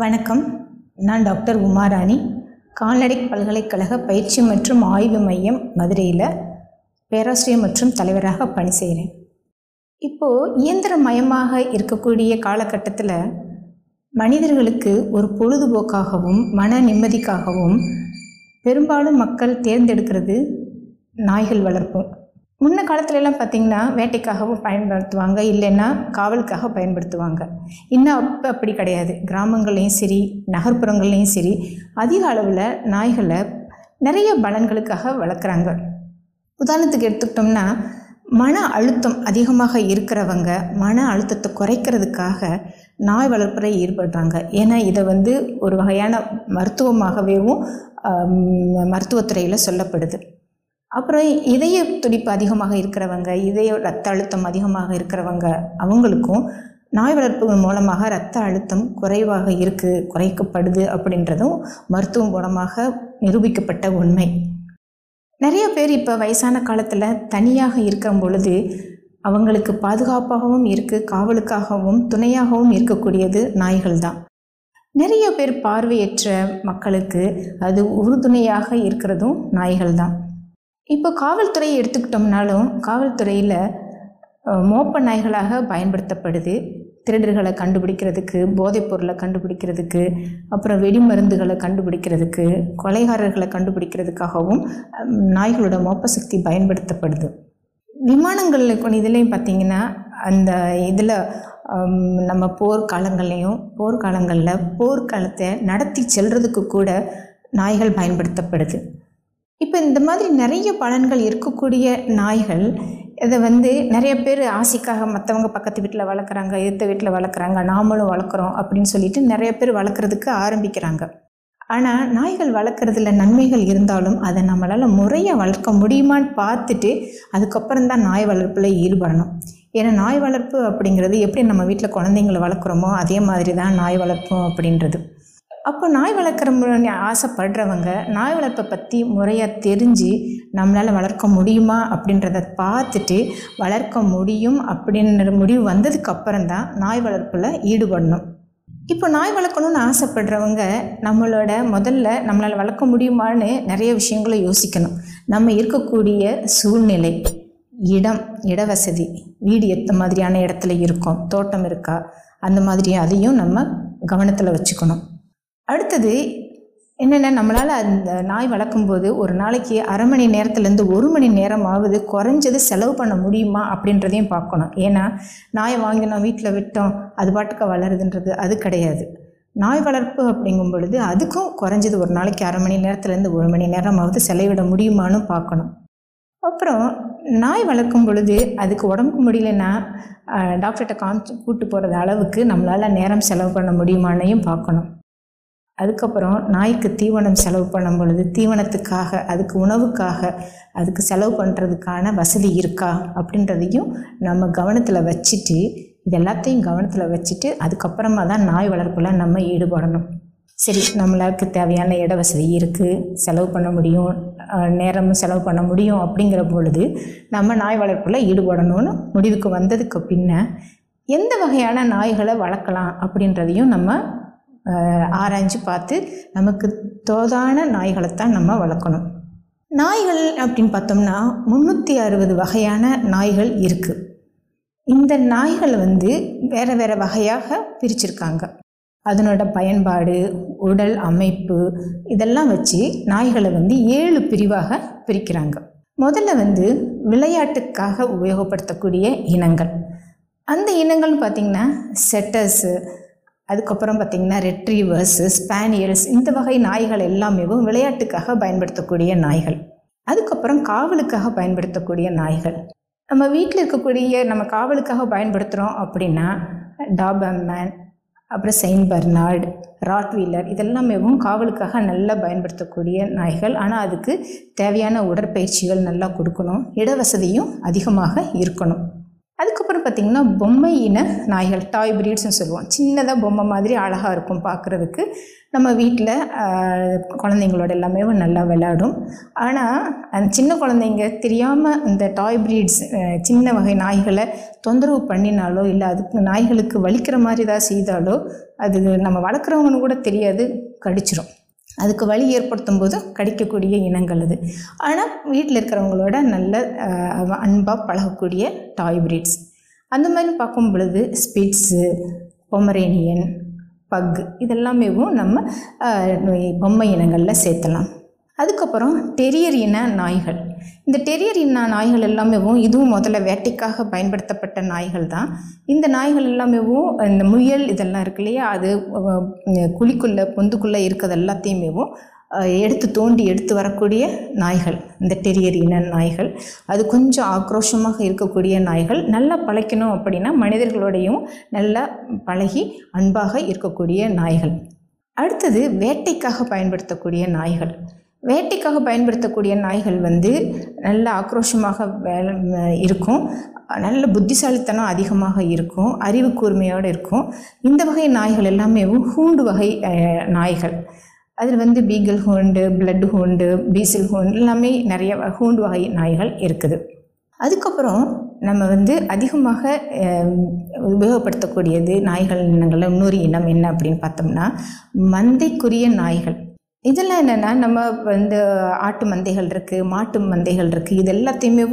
வணக்கம். நான் டாக்டர் உமாராணி. கால்நடை பல்கலைக்கழக பயிற்சி மற்றும் ஆய்வு மையம் மதுரையில் பேராசிரியர் மற்றும் தலைவராக பணி செய்கிறேன் இப்போது இயந்திரமயமாக இருக்கக்கூடிய காலகட்டத்தில் மனிதர்களுக்கு ஒரு பொழுதுபோக்காகவும் மன நிம்மதிக்காகவும் பெரும்பாலும் மக்கள் தேர்ந்தெடுக்கிறது நாய்கள் வளர்ப்போம் முன்ன காலத்துலலாம் பார்த்திங்கன்னா வேட்டைக்காகவும் பயன்படுத்துவாங்க இல்லைன்னா காவலுக்காக பயன்படுத்துவாங்க. இன்னும் அப்போ அப்படி கிடையாது. கிராமங்கள்லேயும் சரி நகர்ப்புறங்கள்லேயும் சரி அதிக அளவில் நாய்களை நிறைய பலன்களுக்காக வளர்க்குறாங்க. உதாரணத்துக்கு எடுத்துக்கிட்டோம்னா மன அழுத்தம் அதிகமாக இருக்கிறவங்க மன அழுத்தத்தை குறைக்கிறதுக்காக நாய் வளர்ப்புறை ஈடுபடுறாங்க ஏன்னா இதை வந்து ஒரு வகையான மருத்துவமாகவேவும் மருத்துவத்துறையில் சொல்லப்படுது. அப்புறம் இதய துடிப்பு அதிகமாக இருக்கிறவங்க இதய ரத்த அழுத்தம் அதிகமாக இருக்கிறவங்க அவங்களுக்கும் நாய் வளர்ப்புகள் மூலமாக ரத்த அழுத்தம் குறைவாக இருக்குது குறைக்கப்படுது அப்படின்றதும் மருத்துவம் மூலமாக நிரூபிக்கப்பட்ட உண்மை. நிறைய பேர் இப்போ வயசான காலத்தில் தனியாக இருக்கும் பொழுது அவங்களுக்கு பாதுகாப்பாகவும் இருக்குது காவலுக்காகவும் துணையாகவும் இருக்கக்கூடியது நாய்கள் தான். நிறைய பேர் பார்வையற்ற மக்களுக்கு அது உறுதுணையாக இருக்கிறதும் நாய்கள் தான். இப்போ காவல்துறையை எடுத்துக்கிட்டோம்னாலும் காவல்துறையில் மோப்ப நாய்களாக பயன்படுத்தப்படுது. திருடர்களை கண்டுபிடிக்கிறதுக்கு போதைப் பொருளை கண்டுபிடிக்கிறதுக்கு அப்புறம் வெடிமருந்துகளை கண்டுபிடிக்கிறதுக்கு கொலைகாரர்களை கண்டுபிடிக்கிறதுக்காகவும் நாய்களோட மோப்ப சக்தி பயன்படுத்தப்படுது. விமானங்களில் இதுலேயும் பார்த்திங்கன்னா அந்த இதில் நம்ம போர்க்காலங்கள்லேயும் போர்க்காலங்களில் போர்க்காலத்தை நடத்தி செல்றதுக்கு கூட நாய்கள் பயன்படுத்தப்படுது. இப்போ இந்த மாதிரி நிறைய பலன்கள் இருக்கக்கூடிய நாய்கள் இதை வந்து நிறைய பேர் ஆசைக்காக மற்றவங்க பக்கத்து வீட்டில் வளர்க்குறாங்க எதிர்த்த வீட்டில் வளர்க்குறாங்க நாமளும் வளர்க்குறோம் அப்படின்னு சொல்லிட்டு நிறைய பேர் வளர்க்குறதுக்கு ஆரம்பிக்கிறாங்க. ஆனால் நாய்கள் வளர்க்குறதுல நன்மைகள் இருந்தாலும் அதை நம்மளால் முறையாக வளர்க்க முடியுமான்னு பார்த்துட்டு அதுக்கப்புறம் தான் நாய் வளர்ப்பில் ஈடுபடணும். ஏன்னா நாய் வளர்ப்பு அப்படிங்கிறது எப்படி நம்ம வீட்டில் குழந்தைங்களை வளர்க்குறோமோ அதே மாதிரி தான் நாய் வளர்ப்போம் அப்படின்றது. அப்போ நாய் வளர்க்குற ஆசைப்படுறவங்க நாய் வளர்ப்பை பற்றி முறையாக தெரிஞ்சு நம்மளால் வளர்க்க முடியுமா அப்படின்றத பார்த்துட்டு வளர்க்க முடியும் அப்படின்ற முடிவு வந்ததுக்கப்புறம் தான் நாய் வளர்ப்பில் ஈடுபடணும். இப்போ நாய் வளர்க்கணும்னு ஆசைப்படுறவங்க நம்மளோட முதல்ல நம்மளால் வளர்க்க முடியுமான்னு நிறைய விஷயங்களை யோசிக்கணும். நம்ம இருக்கக்கூடிய சூழ்நிலை இடம் இட வசதி வீடு எத்த மாதிரியான இடத்துல இருக்கோம் தோட்டம் இருக்கா அந்த மாதிரி அதையும் நம்ம கவனத்தில் வச்சுக்கணும். அடுத்தது என்னென்ன நம்மளால் அந்த நாய் வளர்க்கும்போது ஒரு நாளைக்கு அரை மணி நேரத்துலேருந்து ஒரு மணி நேரமாவது குறைஞ்சது செலவு பண்ண முடியுமா அப்படின்றதையும் பார்க்கணும். ஏன்னா நாயை வாங்கினோம் வீட்டில் விட்டோம் அது பாட்டுக்கு வளருதுன்றது அது கிடையாது. நாய் வளர்ப்பு அப்படிங்கும் பொழுது அதுக்கும் குறைஞ்சது ஒரு நாளைக்கு அரை மணி நேரத்துலேருந்து ஒரு மணி நேரமாவது செலவிட முடியுமான்னு பார்க்கணும். அப்புறம் நாய் வளர்க்கும் பொழுது அதுக்கு உடம்புக்கு முடியலன்னா டாக்டர்கிட்ட காமிச்சு கூப்பிட்டு போகிறது அளவுக்கு நம்மளால் நேரம் செலவு பண்ண முடியுமானையும் பார்க்கணும். அதுக்கப்புறம் நாய்க்கு தீவனம் செலவு பண்ணும் பொழுது தீவனத்துக்காக அதுக்கு உணவுக்காக அதுக்கு செலவு பண்ணுறதுக்கான வசதி இருக்கா அப்படின்றதையும் நம்ம கவனத்தில் வச்சுட்டு இது எல்லாத்தையும் கவனத்தில் வச்சுட்டு அதுக்கப்புறமா தான் நாய் வளர்ப்பில் நம்ம ஈடுபடணும். சரி நம்மளுக்கு தேவையான இட வசதி இருக்குது செலவு பண்ண முடியும் நேரமும் செலவு பண்ண முடியும் அப்படிங்கிற பொழுது நம்ம நாய் வளர்ப்பில் ஈடுபடணும்னு முடிவுக்கு வந்ததுக்கு பின்ன எந்த வகையான நாய்களை வளர்க்கலாம் அப்படின்றதையும் நம்ம ஆராய்ஞ்சு பார்த்து நமக்கு தோதான நாய்களைத்தான் நம்ம வளர்க்கணும். நாய்கள் அப்படின்னு பார்த்தோம்னா முந்நூற்றி அறுபது வகையான நாய்கள் இருக்குது இந்த நாய்கள் வந்து வேறு வேறு வகையாக பிரிச்சிருக்காங்க. அதனோட பயன்பாடு உடல் அமைப்பு இதெல்லாம் வச்சு நாய்களை வந்து ஏழு பிரிவாக பிரிக்கிறாங்க. முதல்ல வந்து விளையாட்டுக்காக உபயோகப்படுத்தக்கூடிய இனங்கள். அந்த இனங்கள்னு பார்த்திங்கன்னா செட்டர்ஸு அதுக்கப்புறம் பார்த்திங்கன்னா ரெட்ரீவர்ஸ் ஸ்பானியல்ஸ் இந்த வகை நாய்கள் எல்லாமே விளையாட்டுக்காக பயன்படுத்தக்கூடிய நாய்கள். அதுக்கப்புறம் காவலுக்காக பயன்படுத்தக்கூடிய நாய்கள். நம்ம வீட்டில் இருக்கக்கூடிய நம்ம காவலுக்காக பயன்படுத்துகிறோம் அப்படின்னா டாபம்மேன் அப்புறம் செயின்ட் பர்னார்டு ராட்வீலர் இதெல்லாமேவும் காவலுக்காக நல்லா பயன்படுத்தக்கூடிய நாய்கள். ஆனால் அதுக்கு தேவையான உடற்பயிற்சிகள் நல்லா கொடுக்கணும். இடவசதியும் அதிகமாக இருக்கணும். அதுக்கப்புறம் பார்த்திங்கன்னா பொம்மை இன நாய்கள் டாய் பிரீட்ஸ்னு சொல்லுவோம். சின்னதாக பொம்மை மாதிரி அழகாக இருக்கும் பார்க்குறதுக்கு. நம்ம வீட்டில் குழந்தைங்களோட எல்லாமே நல்லா விளையாடும். ஆனால் அந்த சின்ன குழந்தைங்க தெரியாமல் இந்த டாய் பிரீட்ஸ் சின்ன வகை நாய்களை தொந்தரவு பண்ணினாலோ இல்லை அதுக்கு நாய்களுக்கு வலிக்கிற மாதிரி ஏதாவது செய்தாலோ அது நம்ம வளர்க்குறவங்கன்னு கூட தெரியாது கடிச்சிரும். அதுக்கு வலி ஏற்படுத்தும் போது கடிக்கக்கூடிய இனங்கள் அது. ஆனால் வீட்டில் இருக்கிறவங்களோட நல்ல அன்பாக பழகக்கூடிய டாய் பிரீட்ஸ் அந்த மாதிரி பார்க்கும் பொழுது ஸ்பிட்ஸு பொமரேனியன் பக் இதெல்லாமேவும் நம்ம பொம்மை இனங்களில் சேர்த்தலாம். அதுக்கப்புறம் டெரியர் இன நாய்கள். இந்த டெரியர் இன நாய்கள் எல்லாமேவும் இதுவும் முதல்ல வேட்டைக்காக பயன்படுத்தப்பட்ட நாய்கள் தான். இந்த நாய்கள் எல்லாமேவும் இந்த முயல் இதெல்லாம் இருக்கு இல்லையா? அது குழிக்குள்ளே பொந்துக்குள்ளே இருக்கிறது எல்லாத்தையுமேவும் எடுத்து தோண்டி எடுத்து வரக்கூடிய நாய்கள் இந்த டெரியர் இன நாய்கள். அது கொஞ்சம் ஆக்ரோஷமாக இருக்கக்கூடிய நாய்கள். நல்லா பழக்கணும் அப்படின்னா மனிதர்களோடையும் நல்லா பழகி அன்பாக இருக்கக்கூடிய நாய்கள். அடுத்தது வேட்டைக்காக பயன்படுத்தக்கூடிய நாய்கள். வேட்டைக்காக பயன்படுத்தக்கூடிய நாய்கள் வந்து நல்ல ஆக்ரோஷமாக வேலை இருக்கும். நல்ல புத்திசாலித்தனம் அதிகமாக இருக்கும். அறிவு கூர்மையோடு இருக்கும். இந்த வகை நாய்கள் எல்லாமே ஹூண்டு வகை நாய்கள். அதில் வந்து பீகல் ஹோண்டு பிளட் ஹோண்டு பீசில் ஹோண்டு எல்லாமே நிறைய ஹூண்டு வகை நாய்கள் இருக்குது. அதுக்கப்புறம் நம்ம வந்து அதிகமாக உபயோகப்படுத்தக்கூடியது நாய்கள் இனங்களில் இன்னொரு இனம் என்ன அப்படின்னு பார்த்தோம்னா மந்தைக்குரிய நாய்கள். இதெல்லாம் என்னென்னா நம்ம வந்து ஆட்டு மந்தைகள் இருக்குது மாட்டு மந்தைகள் இருக்குது இது எல்லாத்தையுமே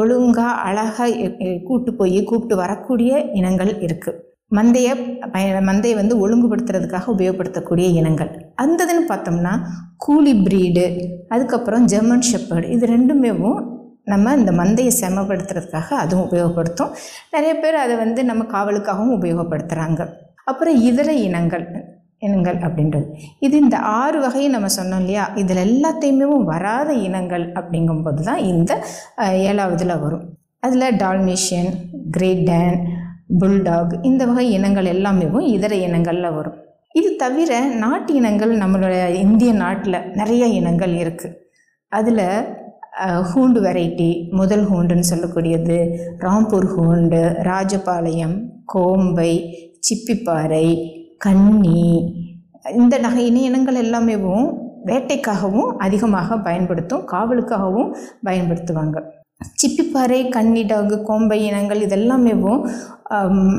ஒழுங்காக அழகாக கூப்பிட்டு போய் கூப்பிட்டு வரக்கூடிய இனங்கள் இருக்குது மந்தையை பய மந்தையை வந்து ஒழுங்குபடுத்துறதுக்காக உபயோகப்படுத்தக்கூடிய இனங்கள். அந்ததுன்னு பார்த்தோம்னா கூலி ப்ரீடு அதுக்கப்புறம் ஜெர்மன் ஷெப்பர்டு இது ரெண்டுமேவும் நம்ம இந்த மந்தையை செமப்படுத்துறதுக்காக அதுவும் உபயோகப்படுத்தும். நிறைய பேர் அதை வந்து நம்ம காவலுக்காகவும் உபயோகப்படுத்துகிறாங்க அப்புறம் இதர இனங்கள் இனங்கள் அப்படின்றது. இது இந்த ஆறு வகையை நம்ம சொன்னோம் இல்லையா? இதில் எல்லாத்தையுமே வராத இனங்கள் அப்படிங்கும்போது தான் இந்த ஏழாவதில் வரும். அதில் டால்மேஷியன் கிரேட் டேன் புல்டாக் இந்த வகை இனங்கள் எல்லாமேவும் இதர இனங்களில் வரும். இது தவிர நாட்டு இனங்கள் நம்மளுடைய இந்திய நாட்டில் நிறைய இனங்கள் இருக்குது அதில் ஹூண்டு வெரைட்டி முதல் ஹூண்டுன்னு சொல்லக்கூடியது ராம்பூர் ஹூண்டு ராஜபாளையம் கோம்பை சிப்பிப்பாறை கன்னி இந்த நகை இனங்கள் எல்லாமேவும் வேட்டைக்காகவும் அதிகமாக பயன்படுத்தும் காவலுக்காகவும் பயன்படுத்துவாங்க. சிப்பிப்பாறை கன்னிடாகு கோம்பை இனங்கள் இதெல்லாமேவும்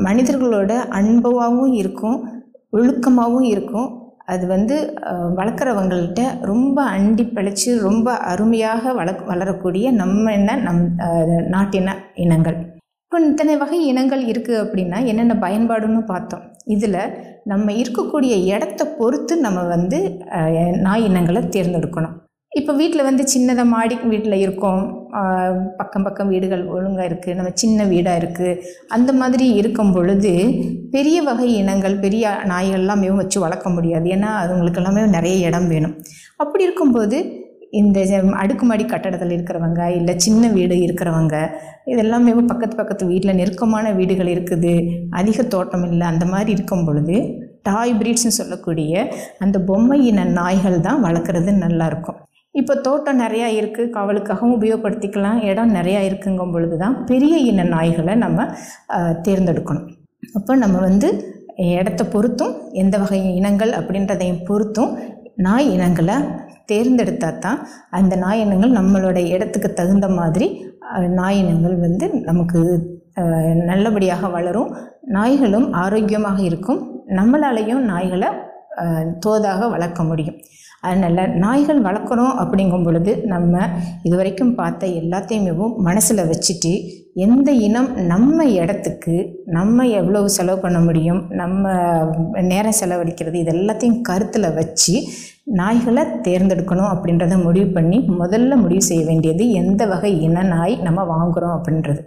மனிதர்களோட அன்பாகவும் இருக்கும் ஒழுக்கமாகவும் இருக்கும். அது வந்து வளர்க்குறவங்கள்ட்ட ரொம்ப அண்டி பிழைச்சி ரொம்ப அருமையாக வள வளரக்கூடிய நம்ம என்ன நம் நாட்டின இனங்கள். இப்போ இத்தனை வகை இனங்கள் இருக்குது அப்படின்னா என்னென்ன பயன்பாடுன்னு பார்த்தோம். இதில் நம்ம இருக்கக்கூடிய இடத்த பொறுத்து நம்ம வந்து நாய் இனங்களை தேர்ந்தெடுக்கணும். இப்போ வீட்டில் வந்து சின்னதாக மாடி வீட்டில் இருக்கோம். பக்கம் பக்கம் வீடுகள் ஒழுங்காக இருக்குது நம்ம சின்ன வீடாக இருக்குது அந்த மாதிரி இருக்கும் பொழுது பெரிய வகை இனங்கள் பெரிய நாய்கள்லாம் மிகவும் வச்சு வளர்க்க முடியாது. ஏன்னா அதுங்களுக்கு எல்லாமே நிறைய இடம் வேணும். அப்படி இருக்கும்போது இந்த அடுக்குமாடி கட்டடத்தில் இருக்கிறவங்க இல்லை சின்ன வீடு இருக்கிறவங்க இதெல்லாமே பக்கத்து பக்கத்து வீட்டில் நெருக்கமான வீடுகள் இருக்குது. அதிக தோட்டம் இல்லை. அந்த மாதிரி இருக்கும் பொழுது டாய் பிரீட்ஸ்னு சொல்லக்கூடிய அந்த பொம்மை இன நாய்கள் தான் வளர்க்குறது நல்லாயிருக்கும் இப்போ தோட்டம் நிறையா இருக்குது காவலுக்காகவும் உபயோகப்படுத்திக்கலாம். இடம் நிறையா இருக்குங்கும் பொழுது தான் பெரிய இன நாய்களை நம்ம தேர்ந்தெடுக்கணும். அப்போ நம்ம வந்து இடத்த பொறுத்தும் எந்த வகை இனங்கள் அப்படின்றதையும் பொறுத்தும் நாய் இனங்களை தேர்ந்தெடுத்தால் தான் அந்த நாய் இனங்கள் நம்மளோட இடத்துக்கு தகுந்த மாதிரி நாய் இனங்கள் வந்து நமக்கு நல்லபடியாக வளரும். நாய்களும் ஆரோக்கியமாக இருக்கும். நம்மளாலையும் நாய்களை தோதாக வளர்க்க முடியும். அதனால் நாய்கள் வளர்க்கணும் அப்படிங்கும் பொழுது நம்ம இது வரைக்கும் பார்த்த எல்லாத்தையுமேவும் மனசில் வச்சுட்டு எந்த இனம் நம்ம இடத்துக்கு நம்ம எவ்வளோ செலவு பண்ண முடியும் நம்ம நேரம் செலவழிக்கிறது இது எல்லாத்தையும் கருத்தில் வச்சு நாய்களை தேர்ந்தெடுக்கணும் அப்படின்றத முடிவு பண்ணி முதல்ல முடிவு செய்ய வேண்டியது எந்த வகை இன நாய் நம்ம வாங்குகிறோம் அப்படின்றது.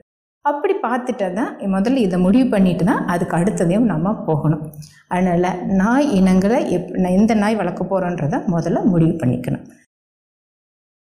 அப்படி பார்த்துட்டு தான் முதல்ல இதை முடிவு பண்ணிட்டு தான் அதுக்கு அடுத்ததையும் நம்ம போகணும். அதனால் நாய் இனங்களை எப் எந்த நாய் வளர்க்க போகிறோன்றதை முதல்ல முடிவு பண்ணிக்கணும்.